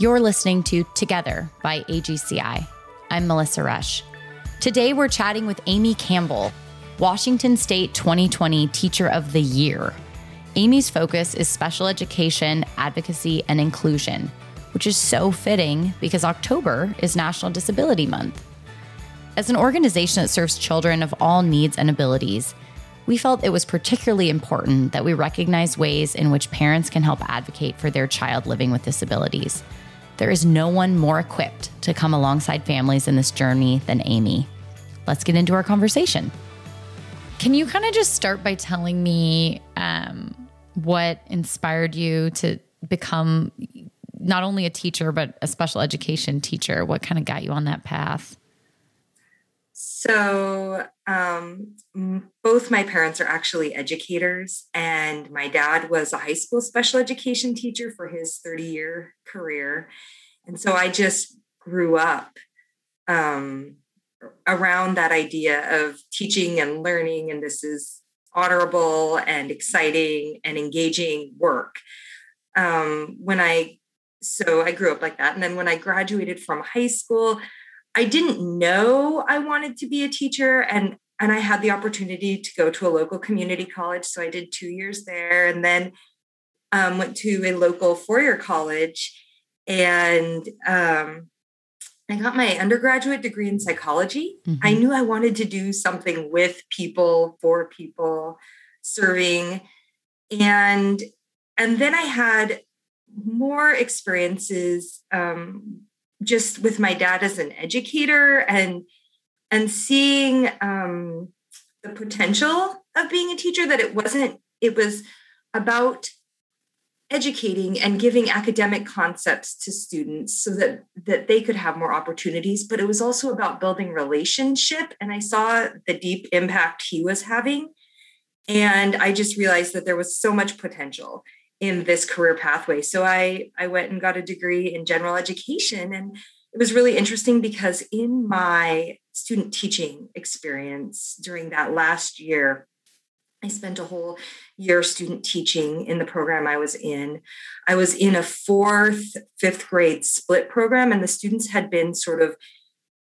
You're listening to Together by AGCI. I'm Melissa Rush. Today we're chatting with Amy Campbell, Washington State 2020 Teacher of the Year. Amy's focus is special education, advocacy, and inclusion, which is so fitting because October is National Disability Month. As an organization that serves children of all needs and abilities, we felt it was particularly important that we recognize ways in which parents can help advocate for their child living with disabilities. There is no one more equipped to come alongside families in this journey than Amy. Let's get into our conversation. Can you kind of just start by telling me um, what inspired you to become not only a teacher, but a special education teacher? What kind of got you on that path? So, um, both my parents are actually educators, and my dad was a high school special education teacher for his 30 year career. And so I just grew up um, around that idea of teaching and learning, and this is honorable and exciting and engaging work. Um, when I so I grew up like that. And then when I graduated from high school, I didn't know I wanted to be a teacher and and I had the opportunity to go to a local community college. So I did two years there and then um, went to a local four-year college and um, I got my undergraduate degree in psychology. Mm-hmm. I knew I wanted to do something with people, for people, serving. And and then I had more experiences um, just with my dad as an educator and and seeing um, the potential of being a teacher that it wasn't it was about educating and giving academic concepts to students so that that they could have more opportunities but it was also about building relationship and i saw the deep impact he was having and i just realized that there was so much potential in this career pathway. So I I went and got a degree in general education and it was really interesting because in my student teaching experience during that last year I spent a whole year student teaching in the program I was in. I was in a fourth, fifth grade split program, and the students had been sort of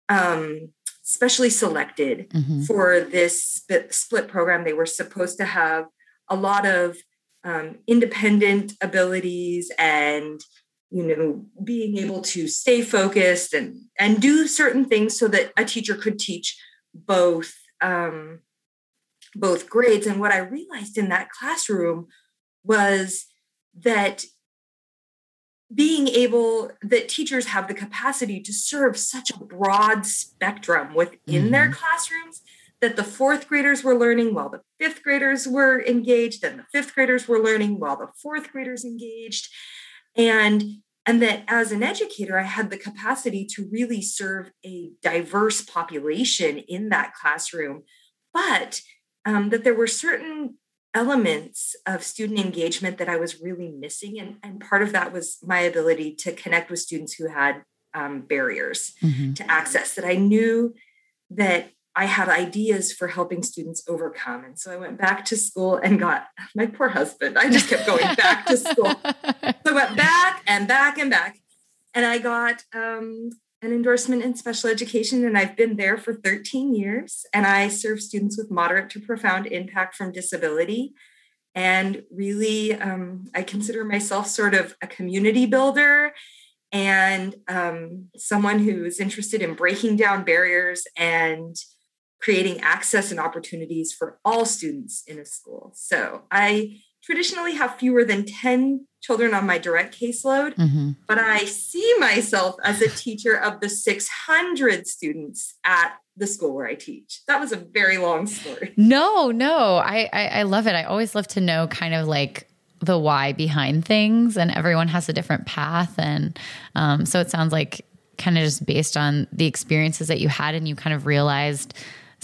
um, specially selected mm-hmm. for this split program. They were supposed to have a lot of um, independent abilities and you know being able to stay focused and and do certain things so that a teacher could teach both um, both grades and what i realized in that classroom was that being able that teachers have the capacity to serve such a broad spectrum within mm-hmm. their classrooms that the fourth graders were learning while the fifth graders were engaged and the fifth graders were learning while the fourth graders engaged and and that as an educator i had the capacity to really serve a diverse population in that classroom but um, that there were certain elements of student engagement that i was really missing and, and part of that was my ability to connect with students who had um, barriers mm-hmm. to access that i knew that I had ideas for helping students overcome. And so I went back to school and got my poor husband. I just kept going back to school. So I went back and back and back. And I got um, an endorsement in special education. And I've been there for 13 years. And I serve students with moderate to profound impact from disability. And really, um, I consider myself sort of a community builder and um, someone who's interested in breaking down barriers and creating access and opportunities for all students in a school. So I traditionally have fewer than 10 children on my direct caseload, mm-hmm. but I see myself as a teacher of the 600 students at the school where I teach. That was a very long story. No, no, I, I, I love it. I always love to know kind of like the why behind things, and everyone has a different path, and um, so it sounds like kind of just based on the experiences that you had, and you kind of realized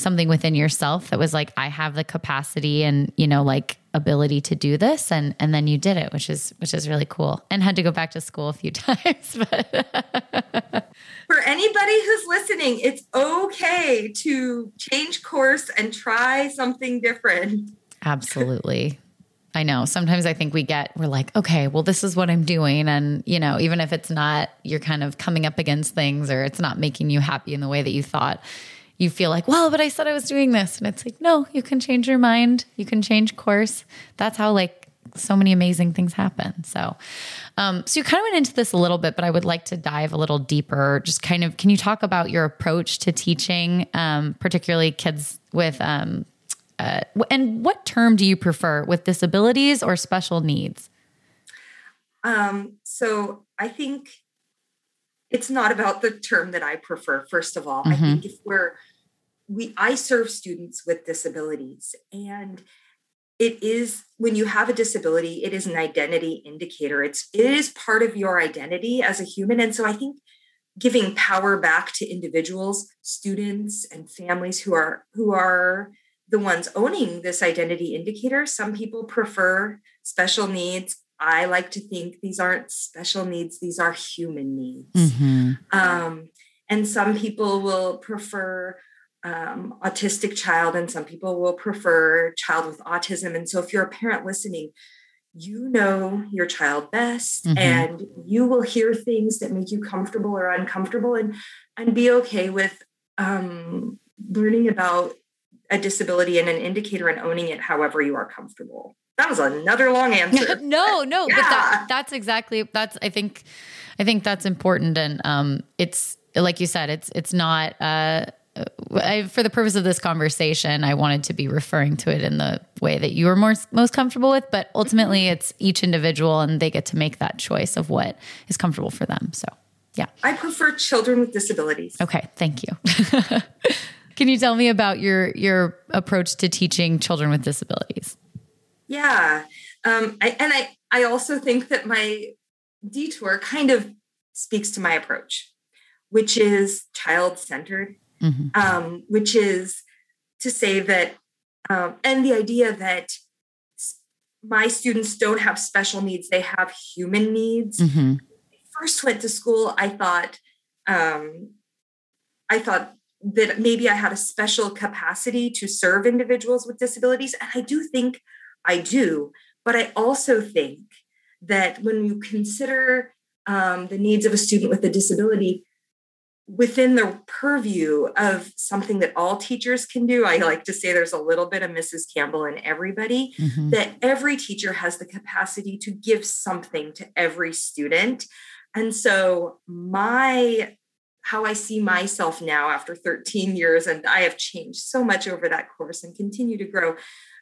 something within yourself that was like i have the capacity and you know like ability to do this. And and then you did it which is which is really cool. And had to go back to school a few times but for anybody who's listening it's okay to change course and try something different. Absolutely. I know. Sometimes I think we get, we're like, okay, well, this is what I'm doing. And, you know, even if it's not, you're kind of coming up against things or it's not making you happy in the way that you thought, you feel like, well, but I said I was doing this. And it's like, no, you can change your mind. You can change course. That's how, like, so many amazing things happen. So, um, so you kind of went into this a little bit, but I would like to dive a little deeper. Just kind of, can you talk about your approach to teaching, um, particularly kids with um, uh, and what term do you prefer with disabilities or special needs? Um, so I think it's not about the term that I prefer. First of all, mm-hmm. I think if we're we I serve students with disabilities and it is when you have a disability it is an identity indicator it's it is part of your identity as a human and so i think giving power back to individuals students and families who are who are the ones owning this identity indicator. Some people prefer special needs. I like to think these aren't special needs, these are human needs. Mm-hmm. Um, and some people will prefer um, autistic child, and some people will prefer child with autism. And so, if you're a parent listening, you know your child best mm-hmm. and you will hear things that make you comfortable or uncomfortable and and be okay with um, learning about a disability and an indicator and owning it however you are comfortable. That was another long answer. no, no, yeah. but that, that's exactly that's I think I think that's important and um it's like you said it's it's not uh I, for the purpose of this conversation, I wanted to be referring to it in the way that you were more most comfortable with, but ultimately mm-hmm. it's each individual and they get to make that choice of what is comfortable for them. So, yeah. I prefer children with disabilities. Okay, thank you. Can you tell me about your your approach to teaching children with disabilities? Yeah, um, I, and I I also think that my detour kind of speaks to my approach, which is child centered, mm-hmm. um, which is to say that, um, and the idea that my students don't have special needs; they have human needs. Mm-hmm. First went to school, I thought, um, I thought that maybe I had a special capacity to serve individuals with disabilities. And I do think I do. But I also think that when you consider um, the needs of a student with a disability within the purview of something that all teachers can do, I like to say there's a little bit of Mrs. Campbell in everybody, mm-hmm. that every teacher has the capacity to give something to every student. And so my how I see myself now after 13 years. And I have changed so much over that course and continue to grow.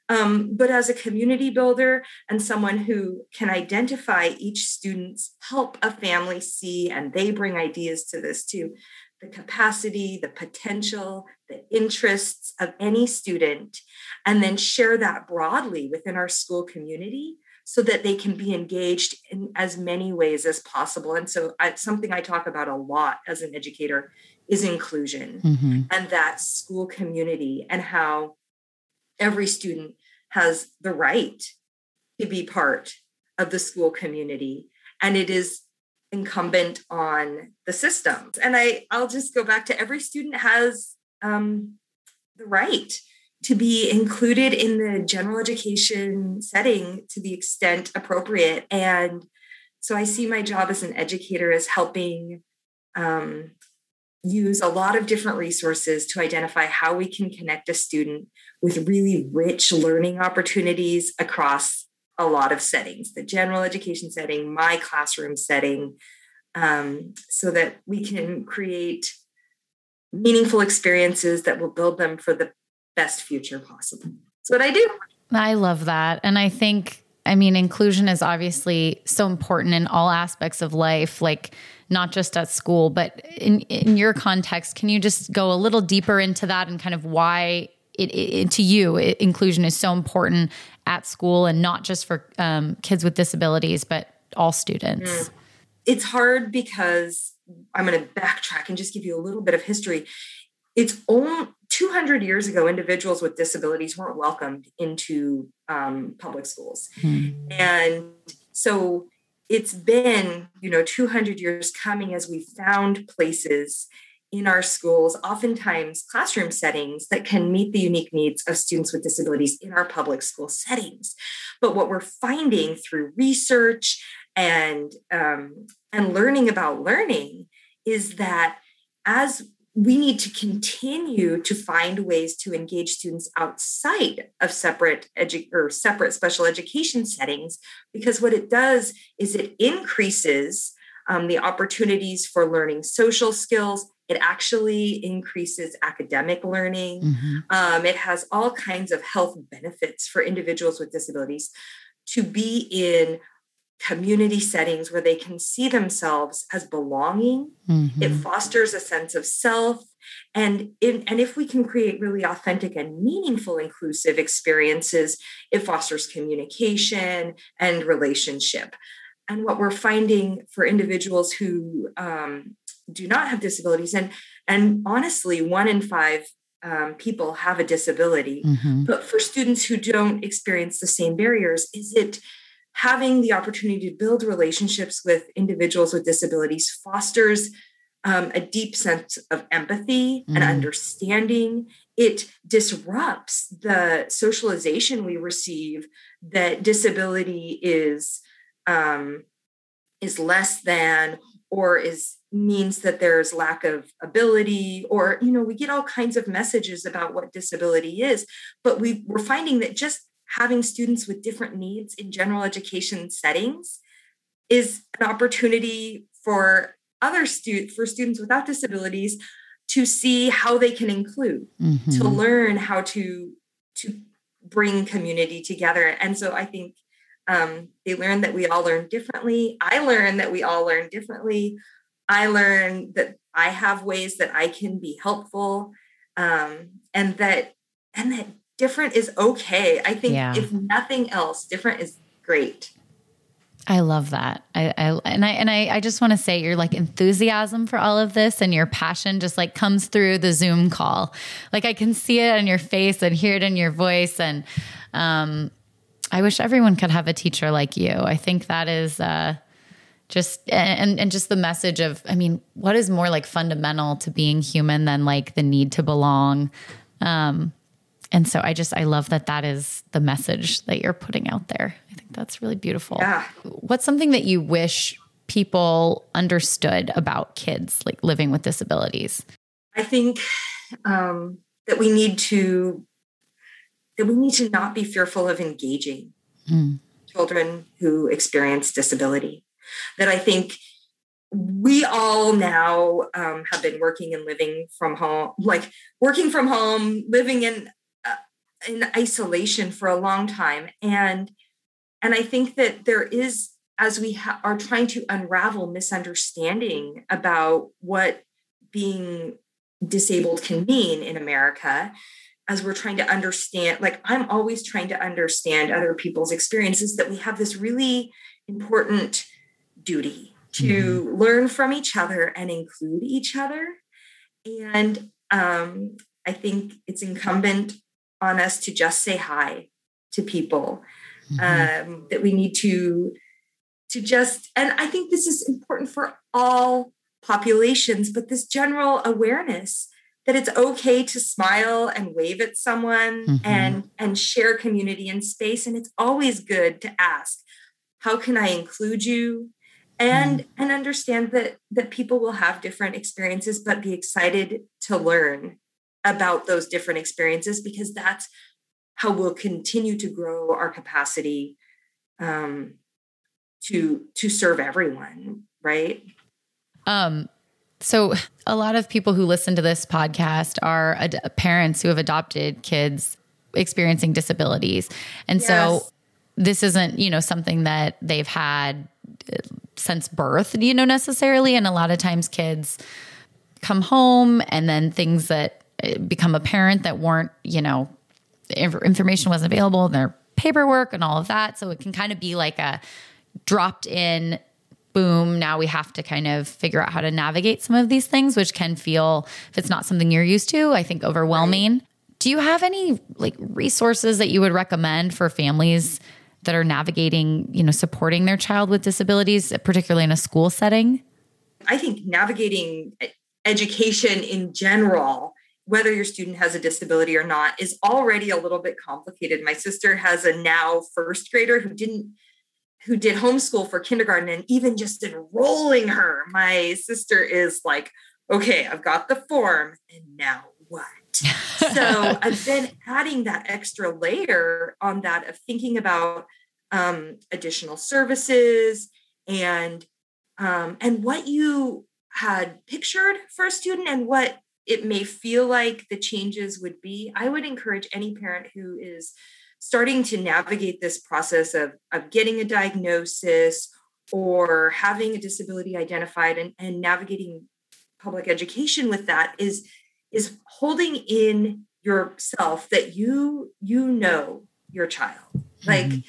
Um, but as a community builder and someone who can identify each student's help a family see, and they bring ideas to this too the capacity, the potential, the interests of any student, and then share that broadly within our school community so that they can be engaged in as many ways as possible. And so, I, something I talk about a lot as an educator is inclusion mm-hmm. and that school community, and how every student has the right to be part of the school community. And it is incumbent on the systems. And I, I'll just go back to every student has um, the right to be included in the general education setting to the extent appropriate. And so I see my job as an educator as helping um, use a lot of different resources to identify how we can connect a student with really rich learning opportunities across a lot of settings the general education setting, my classroom setting, um, so that we can create meaningful experiences that will build them for the best future possible. That's what I do. I love that. And I think, I mean, inclusion is obviously so important in all aspects of life, like not just at school, but in, in your context, can you just go a little deeper into that and kind of why it, it to you, it, inclusion is so important at school and not just for um, kids with disabilities, but all students? Mm. It's hard because I'm going to backtrack and just give you a little bit of history. It's only 200 years ago, individuals with disabilities weren't welcomed into um, public schools. Mm-hmm. And so it's been, you know, 200 years coming as we found places in our schools, oftentimes classroom settings that can meet the unique needs of students with disabilities in our public school settings. But what we're finding through research and um, and learning about learning is that as we need to continue to find ways to engage students outside of separate edu- or separate special education settings because what it does is it increases um, the opportunities for learning social skills. It actually increases academic learning. Mm-hmm. um, it has all kinds of health benefits for individuals with disabilities. To be in community settings where they can see themselves as belonging. Mm-hmm. It fosters a sense of self. And, in, and if we can create really authentic and meaningful inclusive experiences, it fosters communication and relationship. And what we're finding for individuals who um, do not have disabilities, and, and honestly, one in five um, people have a disability, mm-hmm. but for students who don't experience the same barriers, is it having the opportunity to build relationships with individuals with disabilities fosters um, a deep sense of empathy mm. and understanding. It disrupts the socialization we receive that disability is um, is less than or is means that there's lack of ability or you know we get all kinds of messages about what disability is but we we're finding that just having students with different needs in general education settings is an opportunity for other students for students without disabilities to see how they can include mm-hmm. to learn how to to bring community together. And so i think um, they learn that we all learn differently. I learn that we all learn differently. I learn that i have ways that i can be helpful um, and that and that different is okay. I think yeah. if nothing else, different is great. I love that. I, I and I and I, I just want to say your like enthusiasm for all of this and your passion just like comes through the Zoom call. Like I can see it on your face and hear it in your voice. And um, I wish everyone could have a teacher like you. I think that is uh, just and and just the message of I mean, what is more like fundamental to being human than like the need to belong? Um, and so I just, I love that that is the message that you're putting out there. I think that's really beautiful. Yeah. What's something that you wish people understood about kids like living with disabilities? I think um, that we need to that we need to not be fearful of engaging mm. children who experience disability. That I think we all now um, have been working and living from home, like working from home, living in in isolation for a long time and and i think that there is as we ha- are trying to unravel misunderstanding about what being disabled can mean in america as we're trying to understand like i'm always trying to understand other people's experiences that we have this really important duty to mm-hmm. learn from each other and include each other and um, i think it's incumbent on us to just say hi to people mm-hmm. um, that we need to to just and i think this is important for all populations but this general awareness that it's okay to smile and wave at someone mm-hmm. and and share community and space and it's always good to ask how can i include you and mm-hmm. and understand that that people will have different experiences but be excited to learn about those different experiences because that's how we'll continue to grow our capacity um, to to serve everyone right? Um so a lot of people who listen to this podcast are ad- parents who have adopted kids experiencing disabilities. And yes. so this isn't you know something that they've had uh, since birth you know necessarily. And a lot of times kids come home and then things that become a parent that weren't, you know, information wasn't available in their paperwork and all of that. So it can kind of be like a dropped in boom now we have to kind of figure out how to navigate some of these things which can feel if it's not something you're used to i think overwhelming right. do you have any like resources that you would recommend for families that are navigating you know supporting their child with disabilities particularly in a school setting i think navigating education in general whether your student has a disability or not is already a little bit complicated. My sister has a now first grader who didn't who did homeschool for kindergarten and even just enrolling her. My sister is like, okay, I've got the form and now what? so I've been adding that extra layer on that of thinking about um, additional services and um, and what you had pictured for a student and what it may feel like the changes would be, I would encourage any parent who is starting to navigate this process of, of getting a diagnosis or having a disability identified and, and navigating public education with that is is holding in yourself that you you know your child mm-hmm. like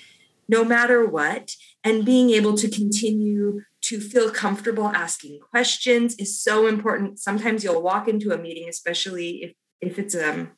no matter what and being able to continue to feel comfortable asking questions is so important. Sometimes you'll walk into a meeting, especially if, if it's a um,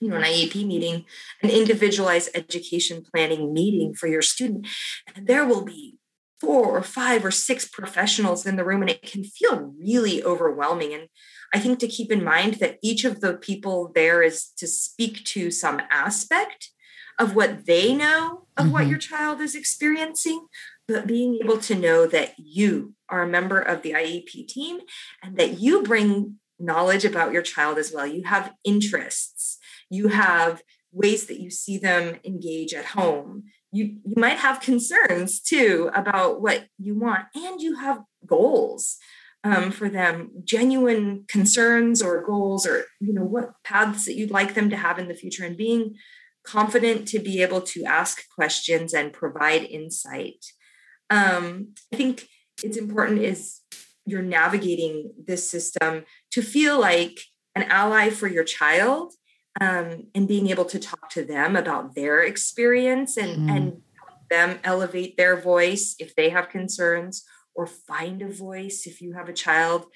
you know an IEP meeting, an individualized education planning meeting for your student, and there will be four or five or six professionals in the room, and it can feel really overwhelming. And I think to keep in mind that each of the people there is to speak to some aspect of what they know of mm-hmm. what your child is experiencing but being able to know that you are a member of the IEP team and that you bring knowledge about your child as well. You have interests, you have ways that you see them engage at home. You, you might have concerns too about what you want, and you have goals um, for them, genuine concerns or goals, or you know what paths that you'd like them to have in the future, and being confident to be able to ask questions and provide insight um, I think it's important is you're navigating this system to feel like an ally for your child um, and being able to talk to them about their experience and mm. and them elevate their voice if they have concerns or find a voice if you have a child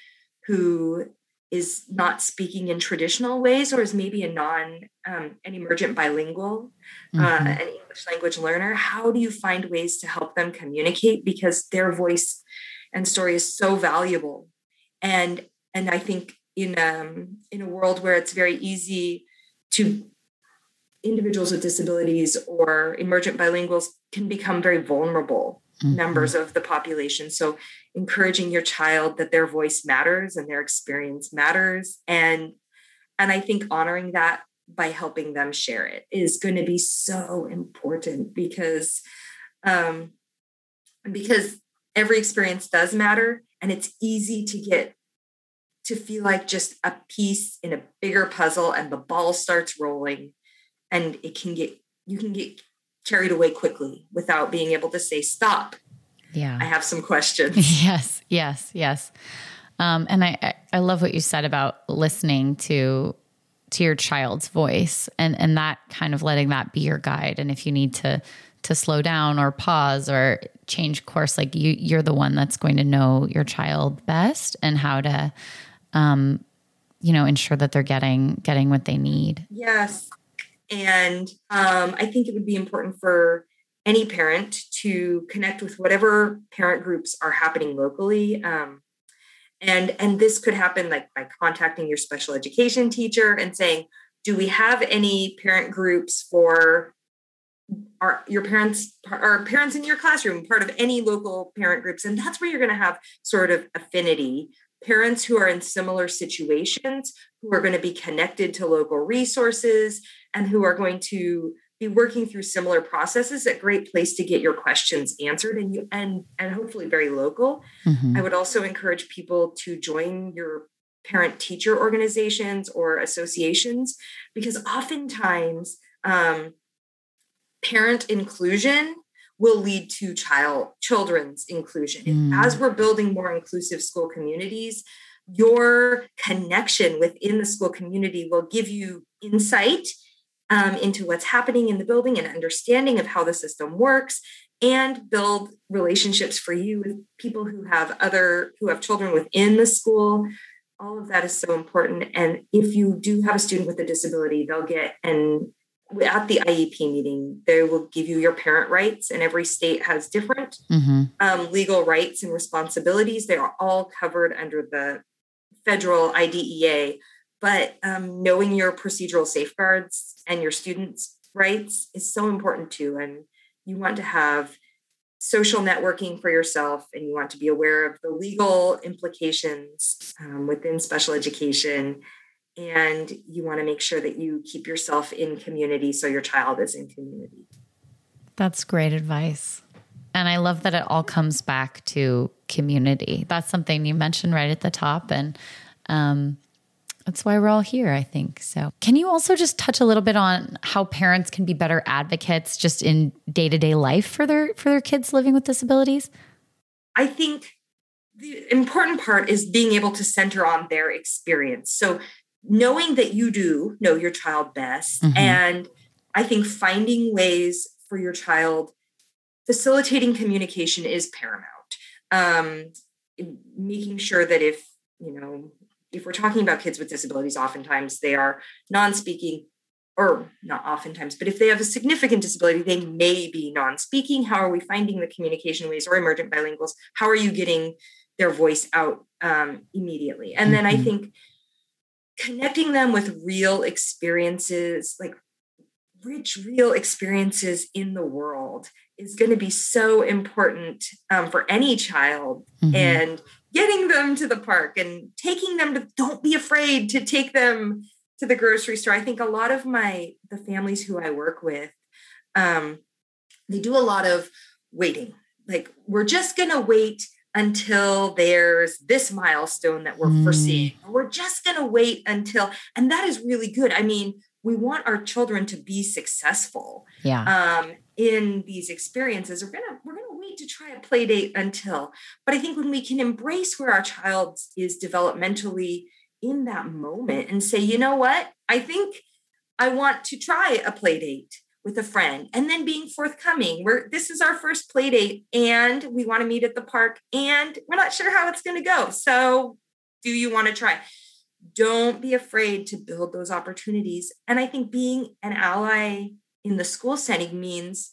who is not speaking in traditional ways or is maybe a non um, an emergent bilingual uh, mm-hmm. uh, an english language learner. How do you find ways to help them communicate? Because their voice and story is so valuable. And and i think in um in a world where it's very easy to individuals with disabilities or emergent bilinguals can become very vulnerable mm-hmm. members of the population. So encouraging your child that their voice matters and their experience matters and and I think honoring that by helping them share it is going to be so important because um because every experience does matter and it's easy to get to feel like just a piece in a bigger puzzle and the ball starts rolling and it can get you can get carried away quickly without being able to say stop. Yeah. I have some questions. Yes yes yes. Um, and I, I love what you said about listening to to your child's voice and and that kind of letting that be your guide. And if you need to to slow down or pause or change course like you you're the one that's going to know your child best and how to um you know ensure that they're getting getting what they need. Yes and um, I think it would be important for any parent to connect with whatever parent groups are happening locally. Um, and and this could happen like by contacting your special education teacher and saying, do we have any parent groups for our your parents our parents in your classroom part of any local parent groups and that's where you're going to have sort of affinity parents who are in similar situations who are going to be connected to local resources and who are going to be working through similar processes a great place to get your questions answered and you and and hopefully very local mm-hmm. i would also encourage people to join your parent teacher organizations or associations because oftentimes um, parent inclusion will lead to child children's inclusion. Mm. as we're building more inclusive school communities your connection within the school community will give you insight um, into what's happening in the building and understanding of how the system works and build relationships for you with people who have other who have children within the school. All of that is so important. And if you do have a student with a disability they'll get and at the iep meeting they will give you your parent rights and every state has different mm-hmm. um, legal rights and responsibilities they are all covered under the federal IDEA, but um, knowing your procedural safeguards and your students' rights is so important too. And you want to have social networking for yourself and you want to be aware of the legal implications um, within special education and you want to make sure that you keep yourself in community so your child is in community that's great advice and i love that it all comes back to community that's something you mentioned right at the top and um, that's why we're all here, I think. So, can you also just touch a little bit on how parents can be better advocates just in day-to-day life for their for their kids living with disabilities? I think the important part is being able to center on their experience. So, knowing that you do know your child best mm-hmm. and I think finding ways for your child facilitating communication is paramount. Um, making sure that if you know if we're talking about kids with disabilities, oftentimes they are non-speaking or not oftentimes, but if they have a significant disability, they may be non-speaking. How are we finding the communication ways or emergent bilinguals? How are you getting their voice out um, immediately? And then I mm-hmm. think connecting them with real experiences, like rich, real experiences in the world, is going to be so important um, for any child. Mm-hmm. And getting them to the park and taking them to don't be afraid to take them to the grocery store i think a lot of my the families who i work with um, they do a lot of waiting like we're just going to wait until there's this milestone that we're mm. foreseeing we're just going to wait until and that is really good. I mean we want our children to be successful yeah. um, in these experiences. We're gonna we're gonna wait to try a play date until but i think when we can embrace where our child is developmentally in that moment and say you know what? I think i want to try a play date with a friend and then being forthcoming we're this is our first play date and we want to meet at the park and we're not sure how it's going to go so do you want to try don't be afraid to build those opportunities and i think being an ally in the school setting means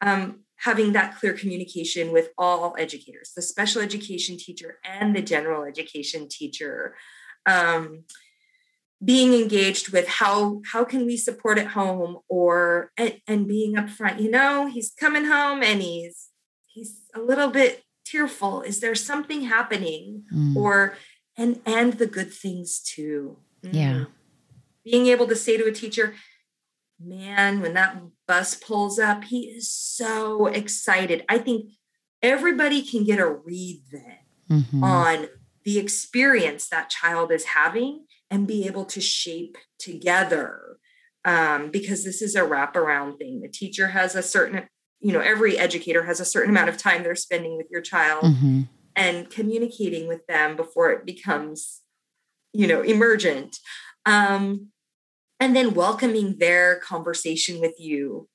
um, having that clear communication with all educators, the special education teacher and the general education teacher. Um, being engaged with how how can we support at home or and, and being upfront you know he's coming home and he's he's a little bit tearful is there something happening mm. or and and the good things too mm. yeah being able to say to a teacher man, when that bus pulls up, he is so excited. I think everybody can get a read then mm-hmm. on the experience that child is having and be able to shape together um, because this is a wraparound thing. The teacher has a certain, you know, every educator has a certain amount of time they're spending with your child mm-hmm. and communicating with them before it becomes, you know, emergent. Um, and then welcoming their conversation with you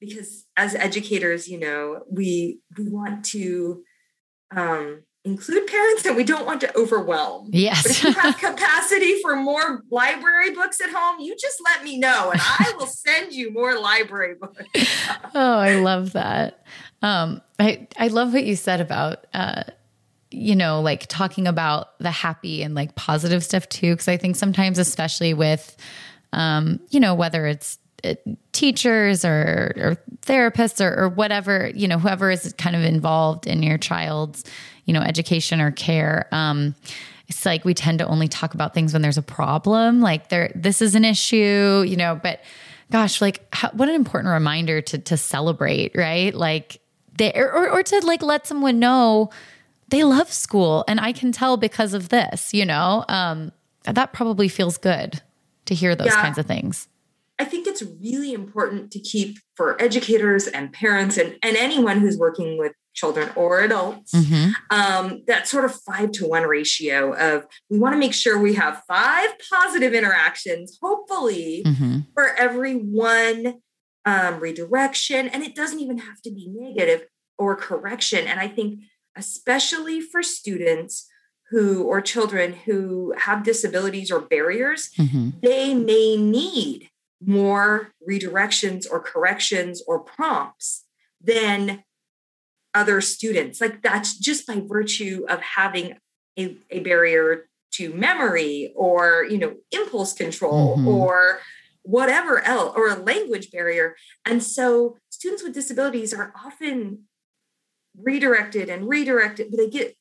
because as educators you know we we want to um, include parents and we don't want to overwhelm. Yes. But if you have capacity for more library books at home you just let me know and i will send you more library books. Oh i love that. Um, I, I love what you said about uh, you know, like talking about the happy and like positive stuff too. Cause I think sometimes, especially with um, you know, whether it's teachers or, or therapists or, or, whatever, you know, whoever is kind of involved in your child's, you know, education or care. Um, it's like we tend to only talk about things when there's a problem, like there, this is an issue, you know, but gosh, like how, what an important reminder to, to celebrate, right? Like they, or, or to like let someone know they love school and I can tell because of this, you know, um, that probably feels good to hear those yeah. kinds of things. I think it's really important to keep for educators and parents and, and anyone who's working with children or adults mm-hmm. um, that sort of five to one ratio of we want to make sure we have five positive interactions, hopefully, mm-hmm. for every one um, redirection. And it doesn't even have to be negative or correction. And I think, especially for students who or children who have disabilities or barriers, mm-hmm. they may need more redirections or corrections or prompts than other students. Like that's just by virtue of having a, a barrier to memory or you know impulse control mm-hmm. or whatever else or a language barrier and so students with disabilities are often redirected and redirected but they get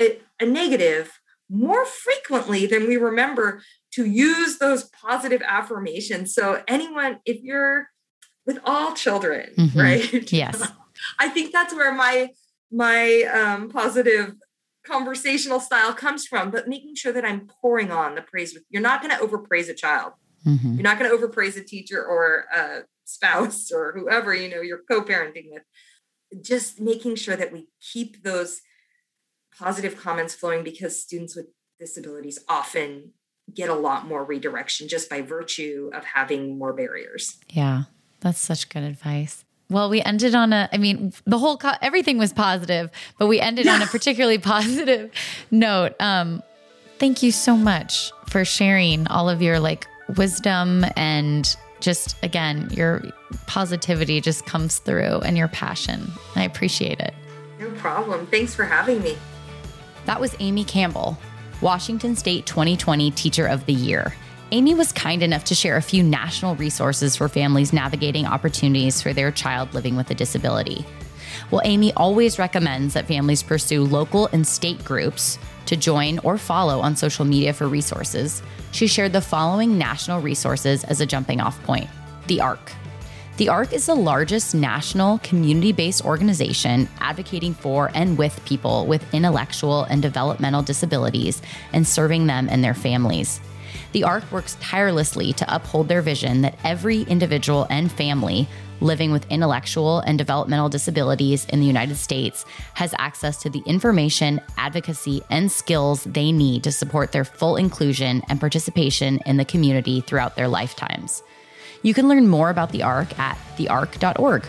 a, a negative more frequently than we remember to use those positive affirmations so anyone if you're with all children mm-hmm. right yes i think that's where my my um, positive conversational style comes from, but making sure that I'm pouring on the praise. With, you're not going to overpraise a child. Mm-hmm. You're not going to overpraise a teacher or a spouse or whoever you know you're co-parenting with. Just making sure that we keep those positive comments flowing because students with disabilities often get a lot more redirection just by virtue of having more barriers. Yeah, that's such good advice. Well, we ended on a, I mean, the whole, co- everything was positive, but we ended on a particularly positive note. Um, thank you so much for sharing all of your like wisdom and just, again, your positivity just comes through and your passion. I appreciate it. No problem. Thanks for having me. That was Amy Campbell, Washington State 2020 Teacher of the Year. Amy was kind enough to share a few national resources for families navigating opportunities for their child living with a disability. Well, Amy always recommends that families pursue local and state groups to join or follow on social media for resources. She shared the following national resources as a jumping off point The ARC. The ARC is the largest national community based organization advocating for and with people with intellectual and developmental disabilities and serving them and their families. The ARC works tirelessly to uphold their vision that every individual and family living with intellectual and developmental disabilities in the United States has access to the information, advocacy, and skills they need to support their full inclusion and participation in the community throughout their lifetimes. You can learn more about the ARC at thearc.org.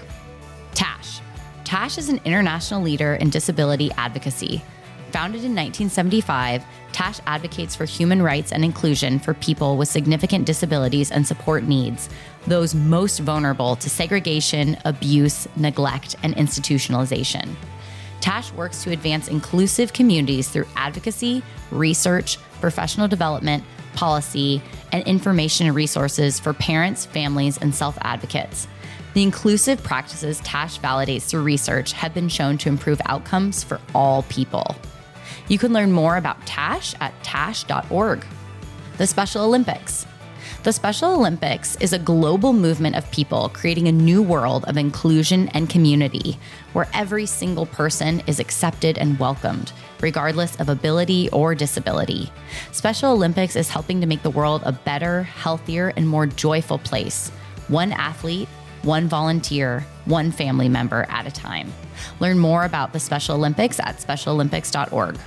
TASH. TASH is an international leader in disability advocacy. Founded in 1975, TASH advocates for human rights and inclusion for people with significant disabilities and support needs, those most vulnerable to segregation, abuse, neglect, and institutionalization. TASH works to advance inclusive communities through advocacy, research, professional development, policy, and information and resources for parents, families, and self advocates. The inclusive practices TASH validates through research have been shown to improve outcomes for all people. You can learn more about TASH at tash.org. The Special Olympics. The Special Olympics is a global movement of people creating a new world of inclusion and community where every single person is accepted and welcomed, regardless of ability or disability. Special Olympics is helping to make the world a better, healthier, and more joyful place. One athlete, one volunteer, one family member at a time. Learn more about the Special Olympics at specialolympics.org.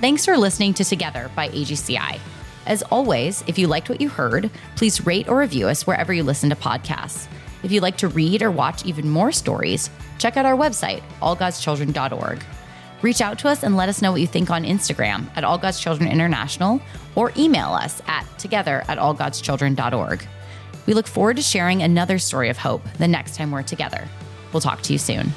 Thanks for listening to Together by AGCI. As always, if you liked what you heard, please rate or review us wherever you listen to podcasts. If you'd like to read or watch even more stories, check out our website, allgodschildren.org. Reach out to us and let us know what you think on Instagram at All God's Children International or email us at together at allgodschildren.org. We look forward to sharing another story of hope the next time we're together. We'll talk to you soon.